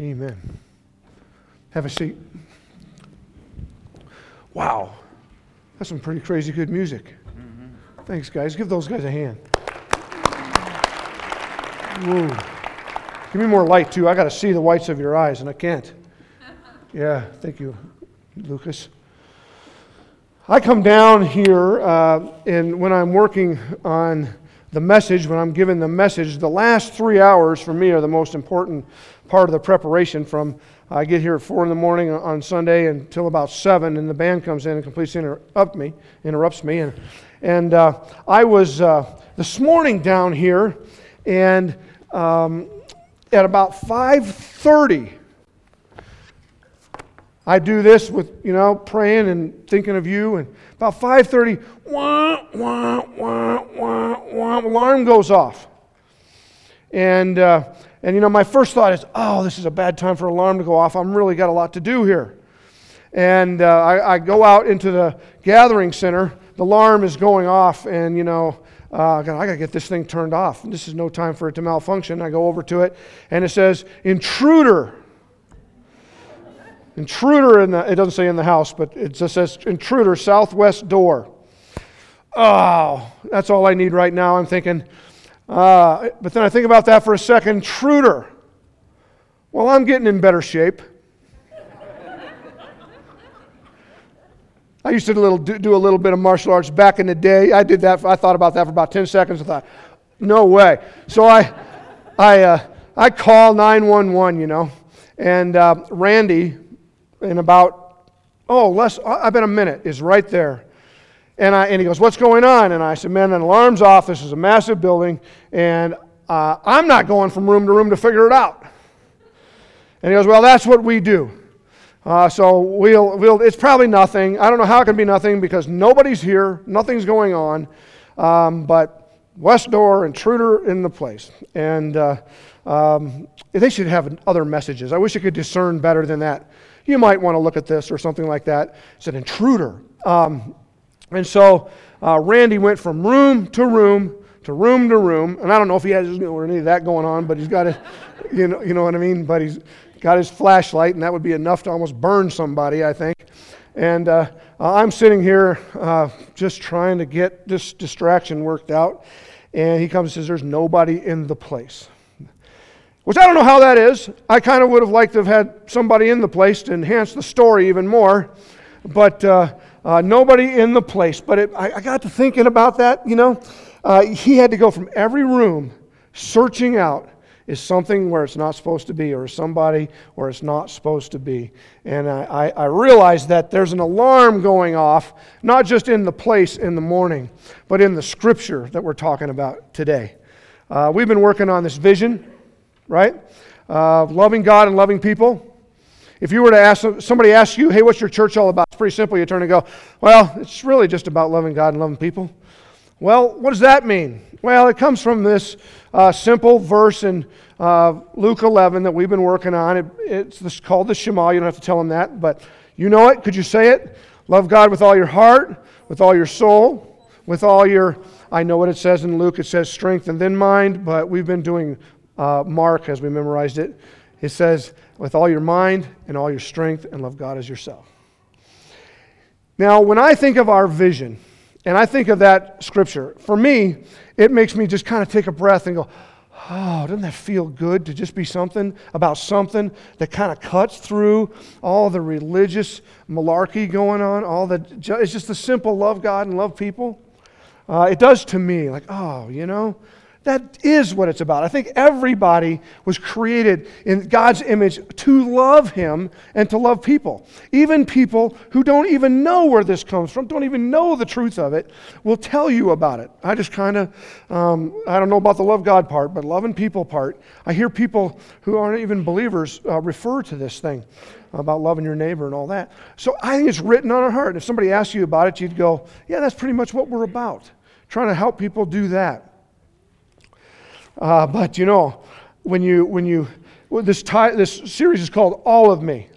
Amen. Have a seat. Wow. That's some pretty crazy good music. Thanks, guys. Give those guys a hand. Give me more light, too. I got to see the whites of your eyes, and I can't. Yeah, thank you, Lucas. I come down here, uh, and when I'm working on the message, when I'm giving the message, the last three hours for me are the most important part of the preparation from I get here at 4 in the morning on Sunday until about 7, and the band comes in and completely interrupt me, interrupts me. And, and uh, I was uh, this morning down here, and um, at about 5.30, I do this with, you know, praying and thinking of you. And about 5.30, wah, wah, wah, wah, wah, alarm goes off. And, uh, and, you know, my first thought is, oh, this is a bad time for alarm to go off. I'm really got a lot to do here. And uh, I, I, go out into the gathering center. The alarm is going off, and, you know, uh, I got to get this thing turned off. This is no time for it to malfunction. I go over to it, and it says, intruder. Intruder in the, it doesn't say in the house, but it just says intruder, southwest door. Oh, that's all I need right now. I'm thinking, uh, but then I think about that for a second. Intruder. Well, I'm getting in better shape. I used to do a, little, do a little bit of martial arts back in the day. I did that. I thought about that for about 10 seconds. I thought, no way. So I, I, uh, I call 911, you know, and uh, Randy, in about, oh, less, I bet a minute, is right there. And, I, and he goes, What's going on? And I said, Man, an alarm's off. This is a massive building, and uh, I'm not going from room to room to figure it out. And he goes, Well, that's what we do. Uh, so we'll, we'll, it's probably nothing. I don't know how it can be nothing because nobody's here, nothing's going on. Um, but West Door, intruder in the place. And uh, um, they should have other messages. I wish I could discern better than that you might want to look at this or something like that. It's an intruder. Um, and so uh, Randy went from room to room to room to room, and I don't know if he has know, any of that going on, but he's got a, you know, you know what I mean. But he's got his flashlight, and that would be enough to almost burn somebody, I think. And uh, I'm sitting here uh, just trying to get this distraction worked out, and he comes and says, "There's nobody in the place." Which I don't know how that is. I kind of would have liked to have had somebody in the place to enhance the story even more, but uh, uh, nobody in the place. But it, I, I, got to thinking about that, you know. Uh, he had to go from every room searching out is something where it's not supposed to be, or somebody where it's not supposed to be. And I, I, I realized that there's an alarm going off, not just in the place in the morning, but in the scripture that we're talking about today. Uh, we've been working on this vision right? Uh, loving God and loving people. If you were to ask somebody ask you, hey, what's your church all about? It's pretty simple. You turn and go, well, it's really just about loving God and loving people. Well, what does that mean? Well, it comes from this uh, simple verse in uh, Luke 11 that we've been working on. It, it's this, called the Shema. You don't have to tell them that, but you know it. Could you say it? Love God with all your heart, with all your soul, with all your. I know what it says in Luke. It says strength and then mind, but we've been doing uh, Mark as we memorized it. It says, with all your mind and all your strength, and love God as yourself. Now, when I think of our vision, and I think of that scripture, for me, it makes me just kind of take a breath and go, oh, doesn't that feel good to just be something about something that kind of cuts through all the religious malarkey going on? All the, it's just the simple love God and love people. Uh, it does to me, like, oh, you know, that is what it's about. I think everybody was created in God's image to love Him and to love people. Even people who don't even know where this comes from, don't even know the truth of it, will tell you about it. I just kind of, um, I don't know about the love God part, but loving people part. I hear people who aren't even believers uh, refer to this thing about loving your neighbor and all that. So I think it's written on our heart. If somebody asks you about it, you'd go, yeah, that's pretty much what we're about. Trying to help people do that. Uh, but you know, when you, when you, this, this series is called All of Me.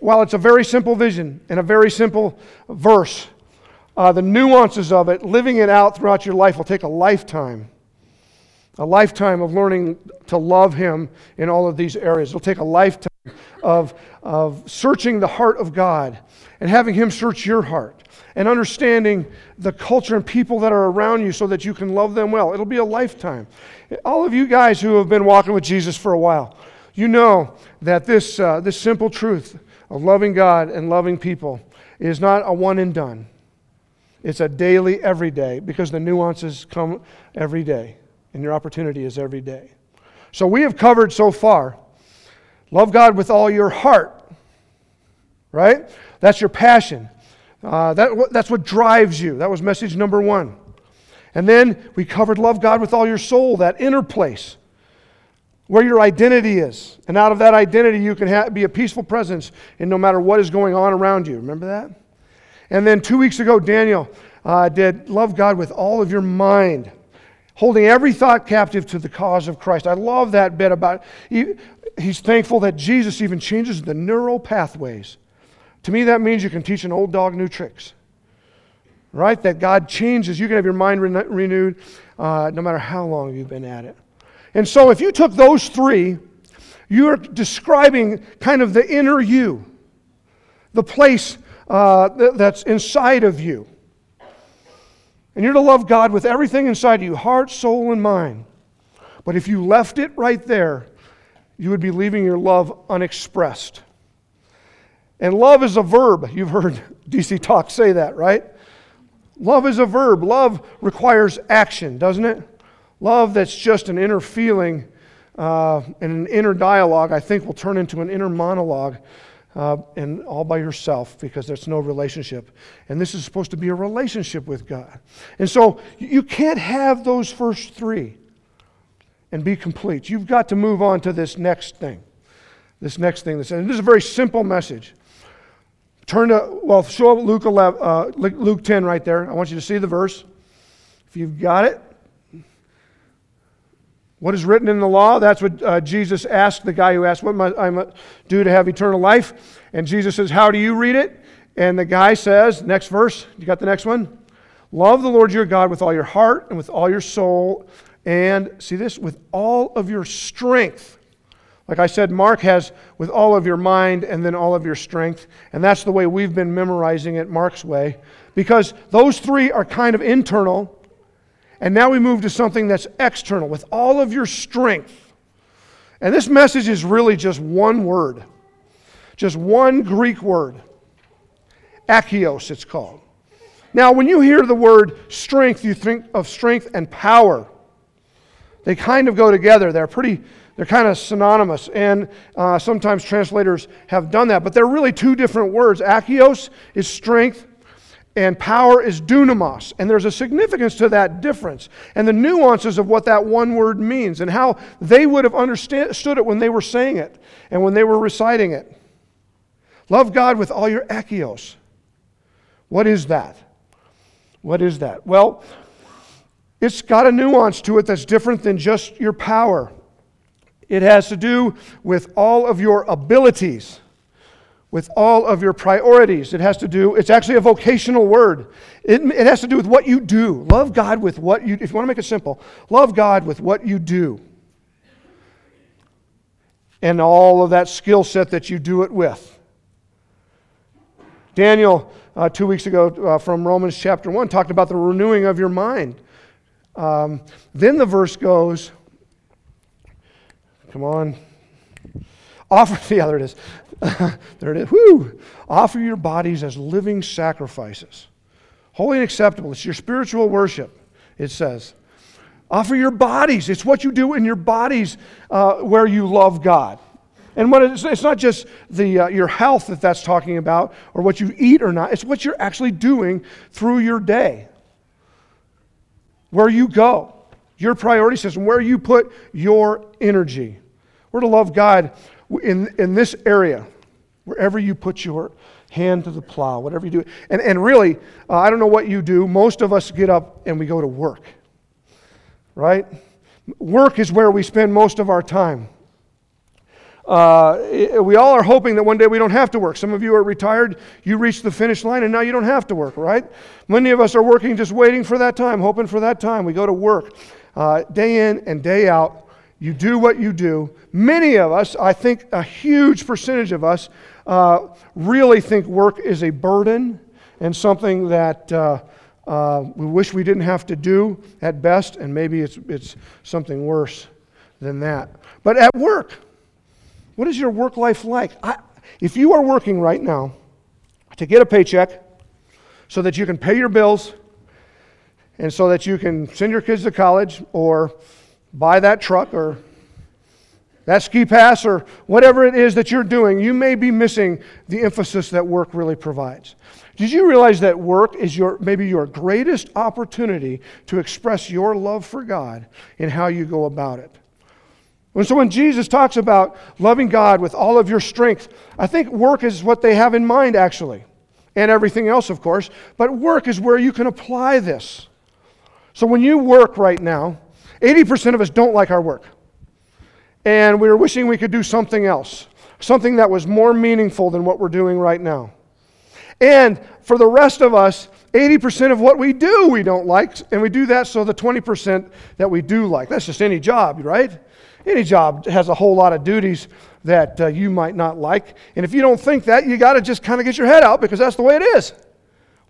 While it's a very simple vision and a very simple verse, uh, the nuances of it, living it out throughout your life, will take a lifetime. A lifetime of learning to love Him in all of these areas. It'll take a lifetime of, of searching the heart of God and having Him search your heart and understanding the culture and people that are around you so that you can love them well. It'll be a lifetime. All of you guys who have been walking with Jesus for a while, you know that this, uh, this simple truth of loving God and loving people is not a one and done. It's a daily, every day, because the nuances come every day, and your opportunity is every day. So we have covered so far love God with all your heart, right? That's your passion. Uh, that, that's what drives you. That was message number one. And then we covered love God with all your soul, that inner place where your identity is. And out of that identity, you can ha- be a peaceful presence in no matter what is going on around you. Remember that? And then two weeks ago, Daniel uh, did love God with all of your mind, holding every thought captive to the cause of Christ. I love that bit about he, he's thankful that Jesus even changes the neural pathways to me, that means you can teach an old dog new tricks. Right? That God changes. You can have your mind re- renewed uh, no matter how long you've been at it. And so, if you took those three, you're describing kind of the inner you, the place uh, th- that's inside of you. And you're to love God with everything inside you heart, soul, and mind. But if you left it right there, you would be leaving your love unexpressed. And love is a verb. You've heard DC Talk say that, right? Love is a verb. Love requires action, doesn't it? Love that's just an inner feeling uh, and an inner dialogue, I think, will turn into an inner monologue uh, and all by yourself because there's no relationship. And this is supposed to be a relationship with God. And so you can't have those first three and be complete. You've got to move on to this next thing. This next thing. And this is a very simple message. Turn to, well, show Luke, 11, uh, Luke 10 right there. I want you to see the verse. If you've got it. What is written in the law? That's what uh, Jesus asked the guy who asked, What must I do to have eternal life? And Jesus says, How do you read it? And the guy says, Next verse. You got the next one? Love the Lord your God with all your heart and with all your soul and, see this, with all of your strength. Like I said, Mark has with all of your mind and then all of your strength. And that's the way we've been memorizing it, Mark's way. Because those three are kind of internal. And now we move to something that's external, with all of your strength. And this message is really just one word, just one Greek word. Achios, it's called. Now, when you hear the word strength, you think of strength and power. They kind of go together. They're pretty they're kind of synonymous, and uh, sometimes translators have done that, but they're really two different words. Achios is strength, and power is dunamos. And there's a significance to that difference and the nuances of what that one word means and how they would have understood it when they were saying it and when they were reciting it. Love God with all your achios. What is that? What is that? Well, it's got a nuance to it that's different than just your power. It has to do with all of your abilities, with all of your priorities. It has to do, it's actually a vocational word. It, it has to do with what you do. Love God with what you, if you want to make it simple, love God with what you do. And all of that skill set that you do it with. Daniel, uh, two weeks ago uh, from Romans chapter 1, talked about the renewing of your mind. Um, then the verse goes, Come on. Offer, yeah, there it is. there it is. Whoo! Offer your bodies as living sacrifices, holy and acceptable. It's your spiritual worship, it says. Offer your bodies. It's what you do in your bodies uh, where you love God. And what it's, it's not just the, uh, your health that that's talking about or what you eat or not, it's what you're actually doing through your day. Where you go, your priority system, where you put your energy. We're to love God in, in this area, wherever you put your hand to the plow, whatever you do. And, and really, uh, I don't know what you do. Most of us get up and we go to work, right? Work is where we spend most of our time. Uh, we all are hoping that one day we don't have to work. Some of you are retired, you reached the finish line, and now you don't have to work, right? Many of us are working just waiting for that time, hoping for that time. We go to work uh, day in and day out you do what you do. Many of us, I think a huge percentage of us, uh, really think work is a burden and something that uh, uh, we wish we didn't have to do at best, and maybe it's, it's something worse than that. But at work, what is your work life like? I, if you are working right now to get a paycheck so that you can pay your bills and so that you can send your kids to college or buy that truck or that ski pass or whatever it is that you're doing, you may be missing the emphasis that work really provides. Did you realize that work is your maybe your greatest opportunity to express your love for God in how you go about it? And so when Jesus talks about loving God with all of your strength, I think work is what they have in mind actually. And everything else, of course, but work is where you can apply this. So when you work right now, 80% of us don't like our work. And we're wishing we could do something else, something that was more meaningful than what we're doing right now. And for the rest of us, 80% of what we do we don't like, and we do that so the 20% that we do like. That's just any job, right? Any job has a whole lot of duties that uh, you might not like. And if you don't think that, you got to just kind of get your head out because that's the way it is.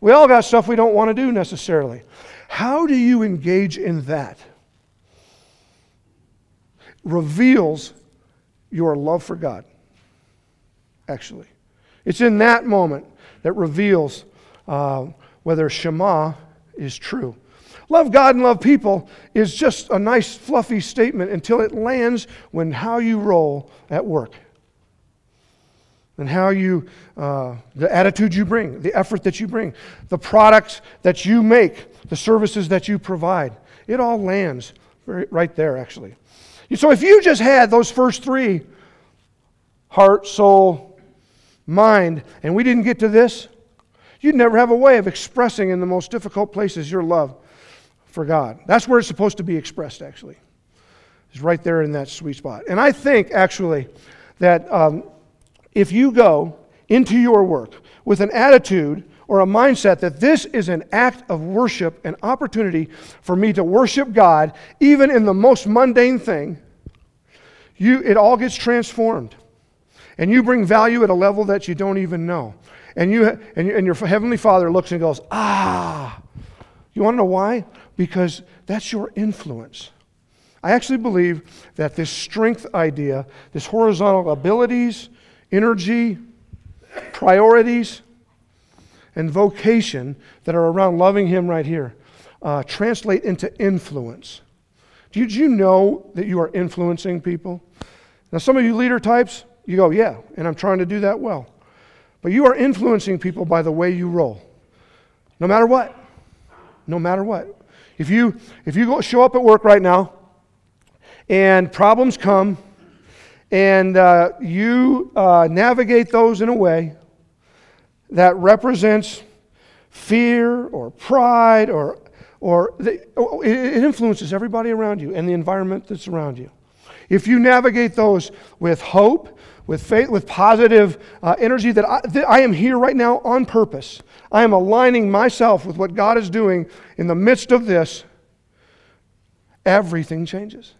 We all got stuff we don't want to do necessarily. How do you engage in that? Reveals your love for God, actually. It's in that moment that reveals uh, whether Shema is true. Love God and love people is just a nice, fluffy statement until it lands when how you roll at work. And how you, uh, the attitude you bring, the effort that you bring, the products that you make, the services that you provide. It all lands right there, actually. So if you just had those first three heart, soul, mind, and we didn't get to this, you'd never have a way of expressing in the most difficult places your love for God. That's where it's supposed to be expressed, actually. It's right there in that sweet spot. And I think, actually, that um, if you go into your work with an attitude or a mindset that this is an act of worship, an opportunity for me to worship God, even in the most mundane thing, you, it all gets transformed. And you bring value at a level that you don't even know. And, you, and, and your Heavenly Father looks and goes, Ah, you want to know why? Because that's your influence. I actually believe that this strength idea, this horizontal abilities, energy, priorities, and vocation that are around loving Him right here uh, translate into influence. Did you know that you are influencing people? Now, some of you leader types, you go, yeah, and I'm trying to do that well. But you are influencing people by the way you roll. No matter what. No matter what. If you, if you go show up at work right now and problems come and uh, you uh, navigate those in a way that represents fear or pride or, or the, it influences everybody around you and the environment that's around you. If you navigate those with hope, with faith, with positive uh, energy, that I, that I am here right now on purpose. I am aligning myself with what God is doing in the midst of this. Everything changes.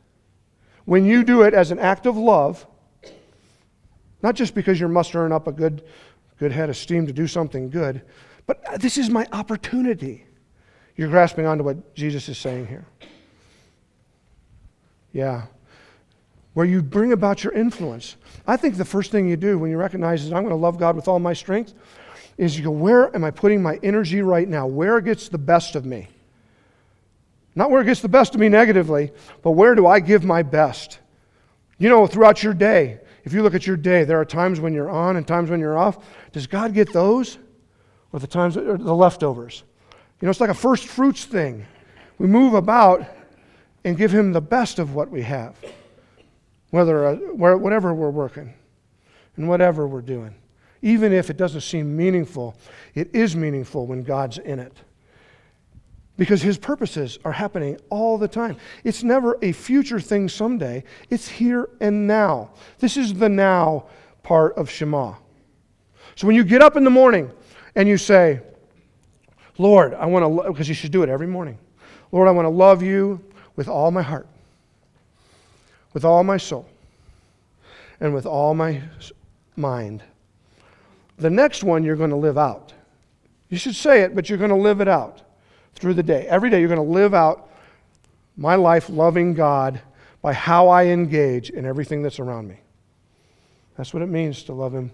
When you do it as an act of love, not just because you're mustering up a good, good head of steam to do something good, but this is my opportunity. You're grasping onto what Jesus is saying here. Yeah where you bring about your influence. I think the first thing you do when you recognize is I'm going to love God with all my strength is you go, where am I putting my energy right now? Where gets the best of me? Not where it gets the best of me negatively, but where do I give my best? You know, throughout your day, if you look at your day, there are times when you're on and times when you're off. Does God get those? Or the times or the leftovers? You know, it's like a first fruits thing. We move about and give him the best of what we have whether, uh, whatever we're working and whatever we're doing. Even if it doesn't seem meaningful, it is meaningful when God's in it. Because his purposes are happening all the time. It's never a future thing someday, it's here and now. This is the now part of Shema. So when you get up in the morning and you say, Lord, I want to, because you should do it every morning. Lord, I want to love you with all my heart with all my soul and with all my mind. The next one you're going to live out. You should say it, but you're going to live it out through the day. Every day you're going to live out my life loving God by how I engage in everything that's around me. That's what it means to love Him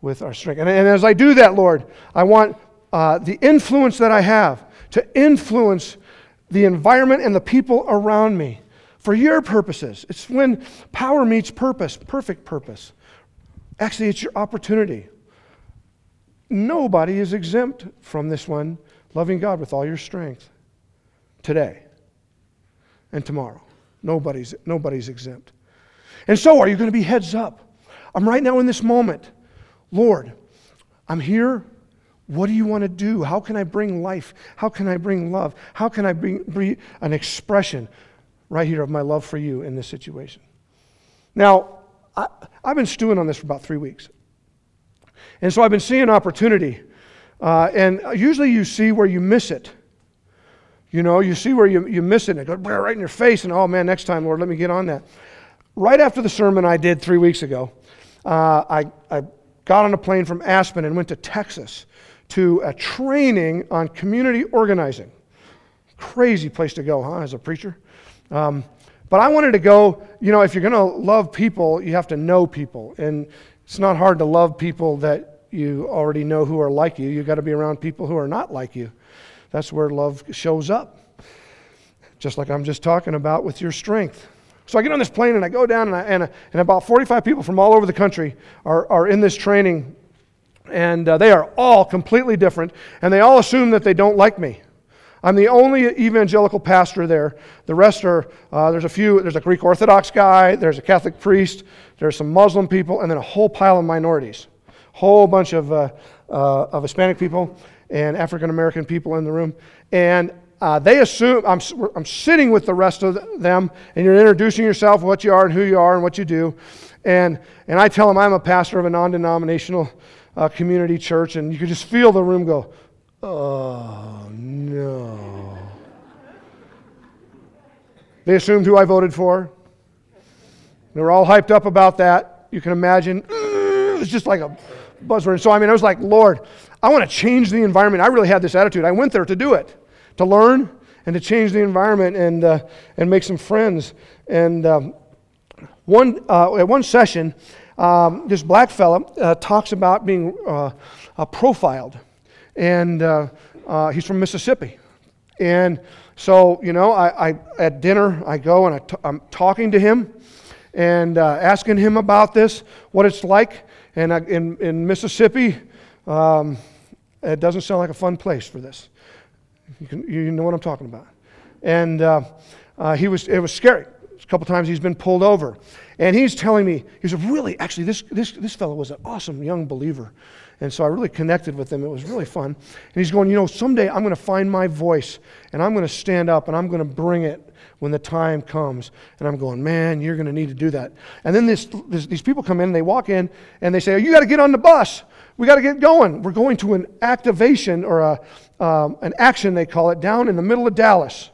with our strength. And, and as I do that, Lord, I want uh, the influence that I have to influence the environment and the people around me for your purposes. It's when power meets purpose, perfect purpose. Actually, it's your opportunity. Nobody is exempt from this one, loving God with all your strength today and tomorrow. Nobody's, nobody's exempt. And so, are you going to be heads up? I'm right now in this moment. Lord, I'm here. What do you want to do? How can I bring life? How can I bring love? How can I bring, bring an expression right here of my love for you in this situation? Now, I, have been stewing on this for about three weeks. And so I've been seeing opportunity. Uh, and usually you see where you miss it. You know, you see where you, you miss it and it goes right in your face, and oh man, next time, Lord, let me get on that. Right after the sermon I did three weeks ago, uh, I, I got on a plane from Aspen and went to Texas to a training on community organizing. Crazy place to go, huh, as a preacher? Um, but I wanted to go, you know, if you're going to love people, you have to know people. And it's not hard to love people that you already know who are like you. You've got to be around people who are not like you. That's where love shows up. Just like I'm just talking about with your strength. So I get on this plane and I go down, and, I, and, and about 45 people from all over the country are, are in this training. And uh, they are all completely different, and they all assume that they don't like me. I'm the only evangelical pastor there. The rest are, uh, there's a few, there's a Greek Orthodox guy, there's a Catholic priest, there's some Muslim people, and then a whole pile of minorities. Whole bunch of, uh, uh, of Hispanic people and African American people in the room. And uh, they assume I'm, I'm sitting with the rest of them, and you're introducing yourself, what you are, and who you are, and what you do. And, and I tell them I'm a pastor of a non denominational uh, community church, and you can just feel the room go, oh, no. They assumed who I voted for. They were all hyped up about that. You can imagine. It's just like a buzzword. And so, I mean, I was like, Lord, I want to change the environment. I really had this attitude. I went there to do it, to learn and to change the environment and, uh, and make some friends. And um, one, uh, at one session, um, this black fella uh, talks about being uh, uh, profiled. And uh, he's from Mississippi. And so, you know, I, I at dinner, I go and I t- I'm talking to him and asking him about this, what it's like. And in, in Mississippi, um, it doesn't sound like a fun place for this. You, can, you know what I'm talking about. And uh, uh, he was, it was scary. A couple times he's been pulled over. And he's telling me, he said, really, actually, this, this, this fellow was an awesome young believer. And so I really connected with him. It was really fun. And he's going, you know, someday I'm going to find my voice and I'm going to stand up and I'm going to bring it when the time comes. And I'm going, man, you're going to need to do that. And then this, this, these people come in they walk in and they say, oh, you got to get on the bus. We got to get going. We're going to an activation or a, um, an action, they call it, down in the middle of Dallas.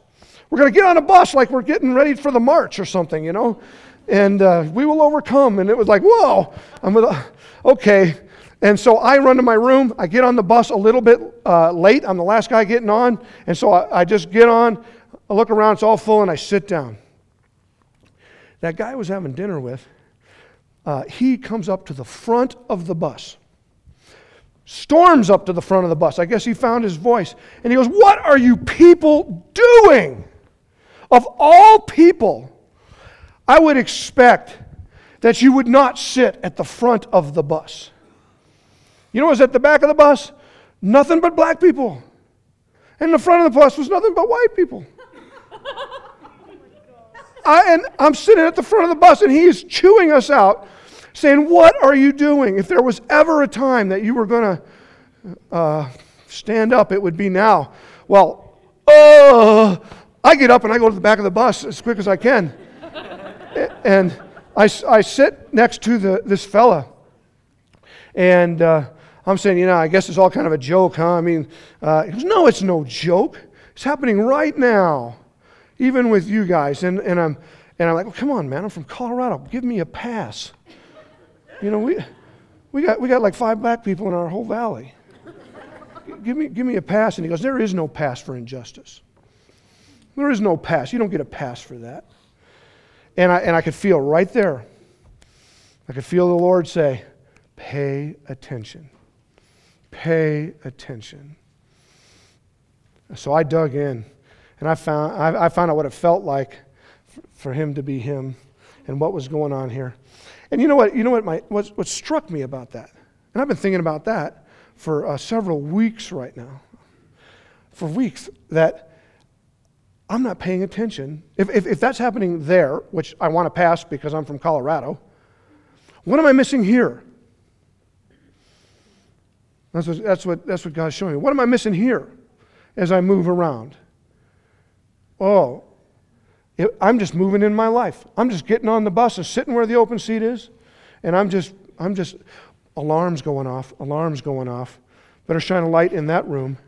We're going to get on a bus like we're getting ready for the march or something, you know? And uh, we will overcome. And it was like, whoa. I'm with, okay. And so I run to my room. I get on the bus a little bit uh, late. I'm the last guy getting on. And so I, I just get on. I look around. It's all full. And I sit down. That guy I was having dinner with, uh, he comes up to the front of the bus storms up to the front of the bus. I guess he found his voice. And he goes, What are you people doing? Of all people, I would expect that you would not sit at the front of the bus. You know what was at the back of the bus? Nothing but black people. And the front of the bus was nothing but white people. I, and I'm sitting at the front of the bus, and he is chewing us out saying, What are you doing? If there was ever a time that you were going to uh, stand up, it would be now. Well, uh, I get up and I go to the back of the bus as quick as I can. and I, I sit next to the, this fella. And uh, I'm saying, you know, I guess it's all kind of a joke, huh? I mean, uh, he goes, no, it's no joke. It's happening right now, even with you guys. And, and I'm And I'm like, well, come on, man, I'm from Colorado. Give me a pass. You know, we, we, got, we got like five black people in our whole valley. give, me, give me a pass. And he goes, there is no pass for injustice. There is no pass. You don't get a pass for that. And I, and I could feel right there, I could feel the Lord say, pay attention. Pay attention. So I dug in and I found, I, I found out what it felt like for him to be him and what was going on here. And you know what? You know what, my, what, what struck me about that? And I've been thinking about that for uh, several weeks right now. For weeks, that I'm not paying attention. If, if, if that's happening there, which I want to pass because I'm from Colorado, what am I missing here? That's what, that's what, that's what God's showing me. What am I missing here as I move around? Oh, I'm just moving in my life. I'm just getting on the bus and sitting where the open seat is, and I'm just, I'm just, alarms going off, alarms going off. Better shine a light in that room.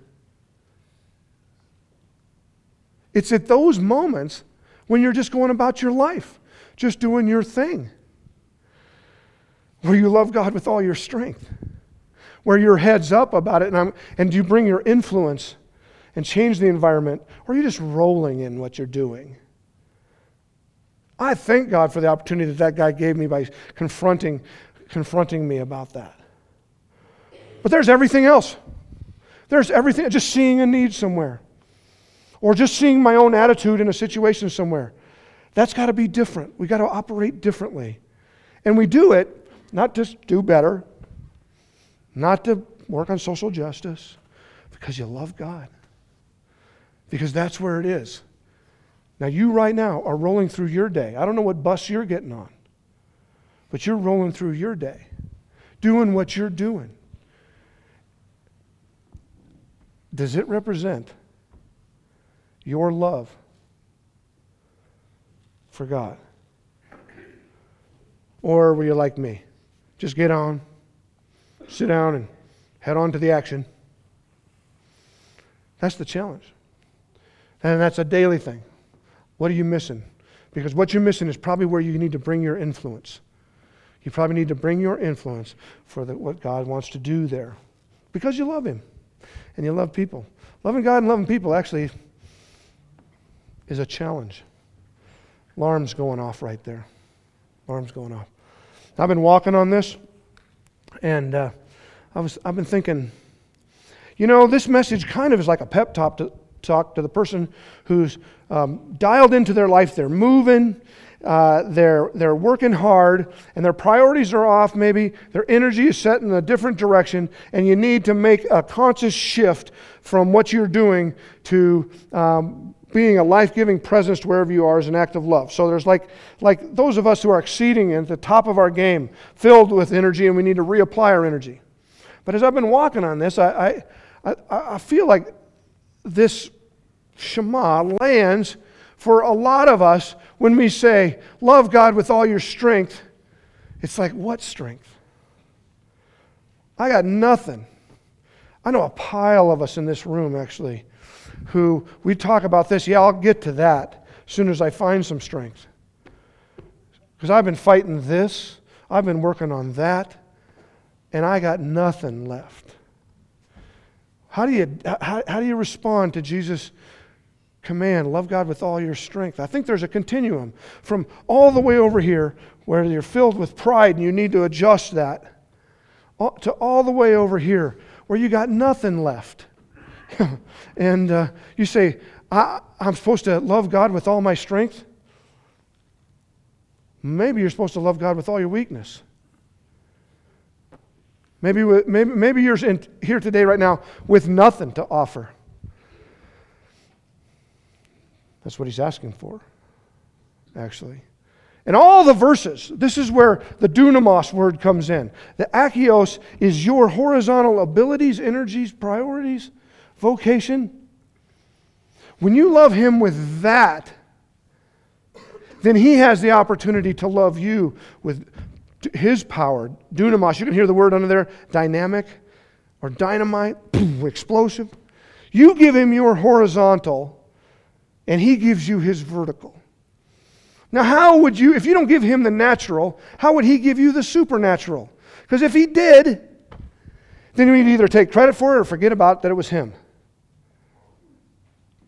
It's at those moments when you're just going about your life, just doing your thing, where you love God with all your strength, where your head's up about it, and, I'm, and you bring your influence and change the environment, or are you just rolling in what you're doing? I thank God for the opportunity that that guy gave me by confronting, confronting me about that. But there's everything else. There's everything, just seeing a need somewhere or just seeing my own attitude in a situation somewhere. That's got to be different. We got to operate differently. And we do it not just do better, not to work on social justice, because you love God. Because that's where it is. Now, you right now are rolling through your day. I don't know what bus you're getting on, but you're rolling through your day, doing what you're doing. Does it represent your love for God? Or were you like me? Just get on, sit down, and head on to the action. That's the challenge. And that's a daily thing. What are you missing? Because what you're missing is probably where you need to bring your influence. You probably need to bring your influence for the, what God wants to do there because you love Him and you love people. Loving God and loving people actually is a challenge. Alarm's going off right there. Alarm's going off. I've been walking on this, and uh, I was, I've been thinking, you know, this message kind of is like a pep talk to, talk to the person who's um, dialed into their life. They're moving, uh, they're, they're working hard, and their priorities are off, maybe. Their energy is set in a different direction, and you need to make a conscious shift from what you're doing to um, being a life-giving presence to wherever you are is an act of love. So there's like, like those of us who are exceeding at the top of our game, filled with energy, and we need to reapply our energy. But as I've been walking on this, I, I, I, I feel like this Shema lands for a lot of us when we say, Love God with all your strength. It's like, what strength? I got nothing. I know a pile of us in this room, actually, who we talk about this. Yeah, I'll get to that as soon as I find some strength. Because I've been fighting this, I've been working on that, and I got nothing left. How do you, how, how do you respond to Jesus' command, love God with all your strength? I think there's a continuum from all the way over here where you're filled with pride and you need to adjust that, uh, to all the way over here where you got nothing left. and uh, you say, I, I'm supposed to love God with all my strength? Maybe you're supposed to love God with all your weakness. Maybe, maybe, maybe you're in, here today, right now, with nothing to offer. That's what he's asking for, actually. In all the verses, this is where the dunamos word comes in. The akios is your horizontal abilities, energies, priorities, vocation. When you love him with that, then he has the opportunity to love you with his power. Dunamos, you can hear the word under there dynamic or dynamite, explosive. You give him your horizontal, and he gives you his vertical. Now, how would you, if you don't give him the natural, how would he give you the supernatural? Because if he did, then we'd either take credit for it or forget about that it was him.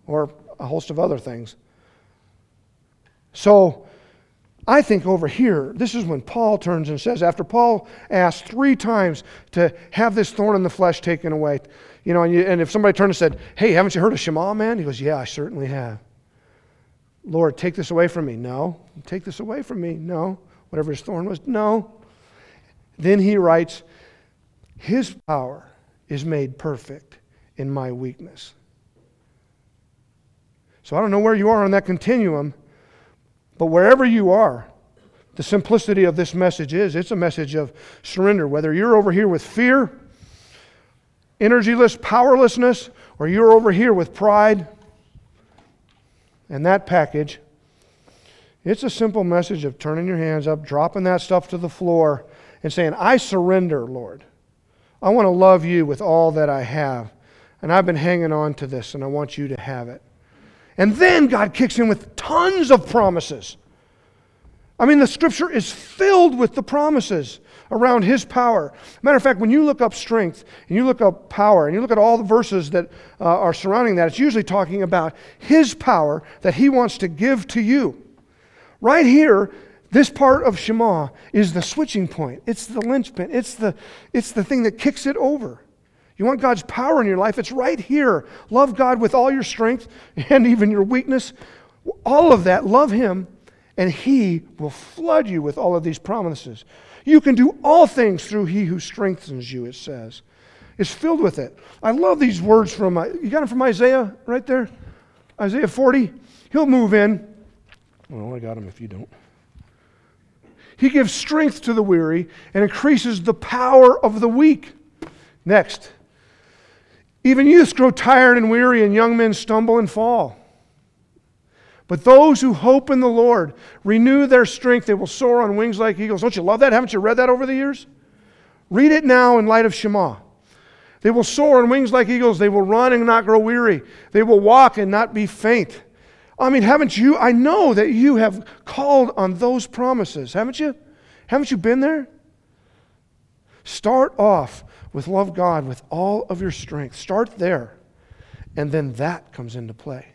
Or a host of other things. So, I think over here, this is when Paul turns and says, after Paul asked three times to have this thorn in the flesh taken away, you know, and, you, and if somebody turned and said, Hey, haven't you heard of Shema, man? He goes, Yeah, I certainly have. Lord, take this away from me. No. Take this away from me. No. Whatever his thorn was. No. Then he writes, His power is made perfect in my weakness. So I don't know where you are on that continuum, but wherever you are, the simplicity of this message is it's a message of surrender. Whether you're over here with fear, energyless powerlessness, or you're over here with pride and that package, it's a simple message of turning your hands up, dropping that stuff to the floor, and saying, I surrender, Lord. I want to love you with all that I have. And I've been hanging on to this, and I want you to have it. And then God kicks in with tons of promises. I mean, the scripture is filled with the promises around his power. Matter of fact, when you look up strength and you look up power and you look at all the verses that uh, are surrounding that, it's usually talking about his power that he wants to give to you. Right here, this part of Shema is the switching point. It's the linchpin. It's the, it's the thing that kicks it over. You want God's power in your life? It's right here. Love God with all your strength and even your weakness. All of that, love Him, and He will flood you with all of these promises. You can do all things through He who strengthens you, it says. It's filled with it. I love these words from, uh, you got them from Isaiah right there? Isaiah 40. He'll move in. Well, I got them if you don't. He gives strength to the weary and increases the power of the weak. Next. Even youths grow tired and weary, and young men stumble and fall. But those who hope in the Lord renew their strength. They will soar on wings like eagles. Don't you love that? Haven't you read that over the years? Read it now in light of Shema. They will soar on wings like eagles. They will run and not grow weary. They will walk and not be faint. I mean, haven't you? I know that you have called on those promises, haven't you? Haven't you been there? Start off with love God with all of your strength. Start there. And then that comes into play.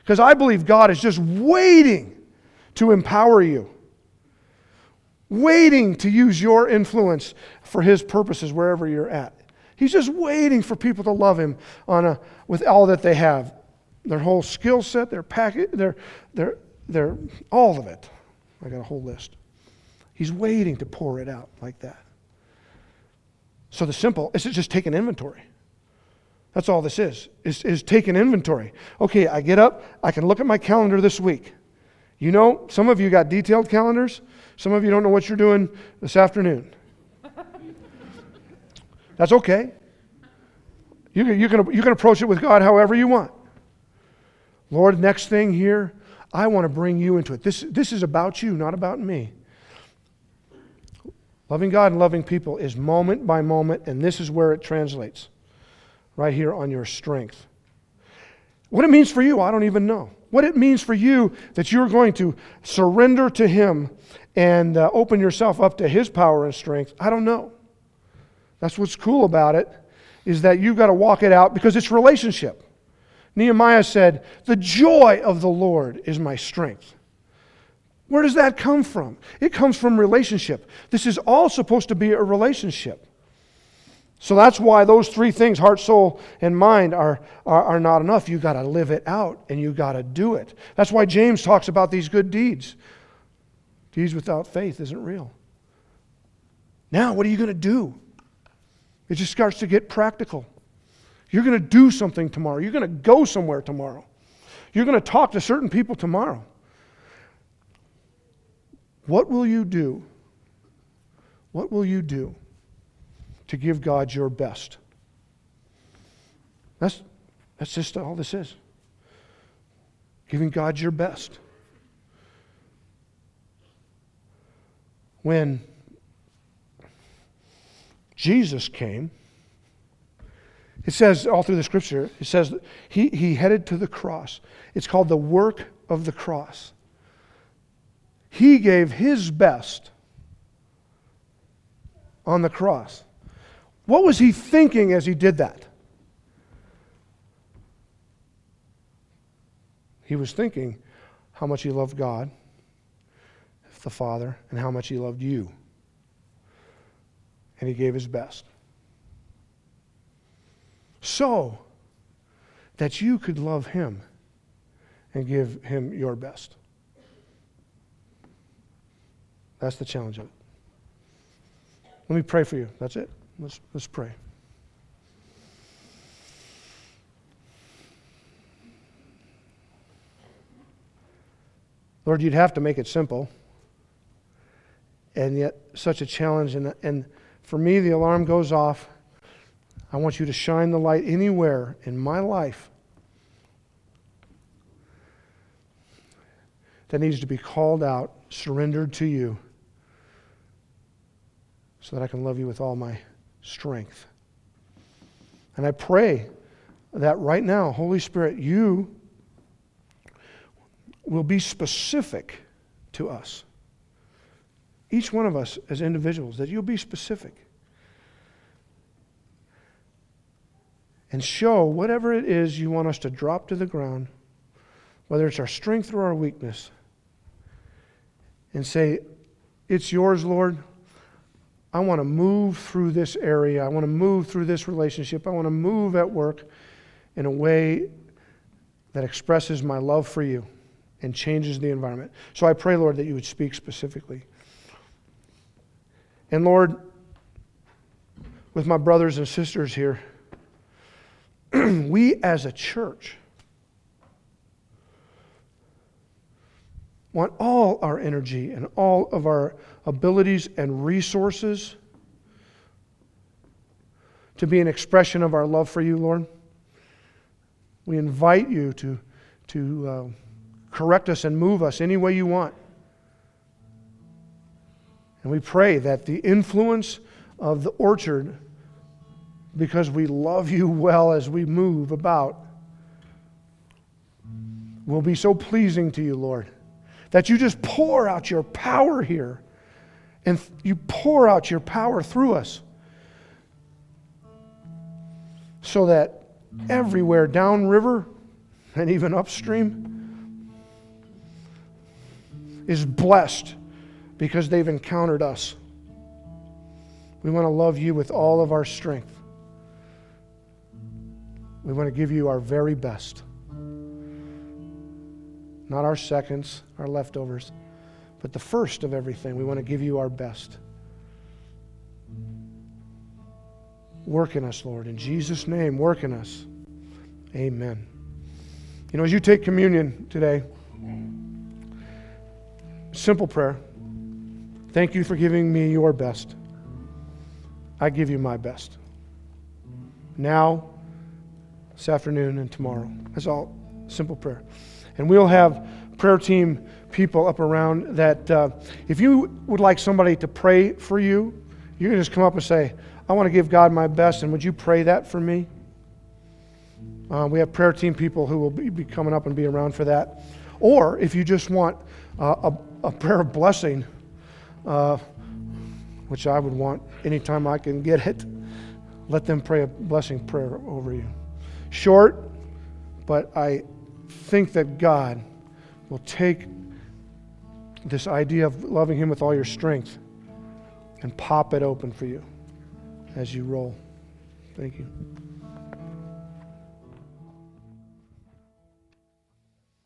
Because I believe God is just waiting to empower you, waiting to use your influence for His purposes wherever you're at. He's just waiting for people to love Him on a, with all that they have their whole skill set, their packet, their, their, their, all of it. I got a whole list. He's waiting to pour it out like that. So the simple is just take an inventory. That's all this is, is, is take an inventory. Okay, I get up, I can look at my calendar this week. You know, some of you got detailed calendars. Some of you don't know what you're doing this afternoon. That's okay. You, you, can, you can approach it with God however you want. Lord, next thing here, I want to bring you into it. This, this is about you, not about me. Loving God and loving people is moment by moment, and this is where it translates right here on your strength. What it means for you, I don't even know. What it means for you that you're going to surrender to Him and uh, open yourself up to His power and strength, I don't know. That's what's cool about it, is that you've got to walk it out because it's relationship. Nehemiah said, The joy of the Lord is my strength. Where does that come from? It comes from relationship. This is all supposed to be a relationship. So that's why those three things, heart, soul, and mind, are, are, are not enough. You've got to live it out and you've got to do it. That's why James talks about these good deeds. Deeds without faith isn't real. Now, what are you going to do? It just starts to get practical. You're going to do something tomorrow. You're going to go somewhere tomorrow. You're going to talk to certain people tomorrow. What will you do? What will you do to give God your best? That's, that's just all this is. Giving God your best. When Jesus came, it says all through the scripture, it says he, he headed to the cross. It's called the work of the cross. He gave his best on the cross. What was he thinking as he did that? He was thinking how much he loved God, the Father, and how much he loved you. And he gave his best. So that you could love him and give him your best. That's the challenge of it. Let me pray for you. That's it. Let's, let's pray. Lord, you'd have to make it simple. And yet, such a challenge. And, and for me, the alarm goes off. I want you to shine the light anywhere in my life that needs to be called out, surrendered to you, so that I can love you with all my strength. And I pray that right now, Holy Spirit, you will be specific to us. Each one of us as individuals, that you'll be specific. And show whatever it is you want us to drop to the ground, whether it's our strength or our weakness, and say, It's yours, Lord. I want to move through this area. I want to move through this relationship. I want to move at work in a way that expresses my love for you and changes the environment. So I pray, Lord, that you would speak specifically. And Lord, with my brothers and sisters here, we as a church want all our energy and all of our abilities and resources to be an expression of our love for you, Lord. We invite you to, to uh, correct us and move us any way you want. And we pray that the influence of the orchard, because we love you well as we move about, will be so pleasing to you, Lord that you just pour out your power here and you pour out your power through us so that everywhere downriver and even upstream is blessed because they've encountered us. We want to love you with all of our strength. We want to give you our very best not our seconds, our leftovers, but the first of everything. We want to give you our best. Work in us, Lord. In Jesus' name, work in us. Amen. You know, as you take communion today, simple prayer. Thank you for giving me your best. I give you my best. Now, this afternoon, and tomorrow. That's all. Simple prayer. And we'll have prayer team people up around that uh, if you would like somebody to pray for you, you can just come up and say, I want to give God my best, and would you pray that for me? Uh, we have prayer team people who will be, coming up and be around for that. Or if you just want uh, a, a, prayer of blessing, uh, which I would want anytime I can get it, let them pray a blessing prayer over you. Short, but I think that God will take this idea of loving Him with all your strength and pop it open for you as you roll. Thank you.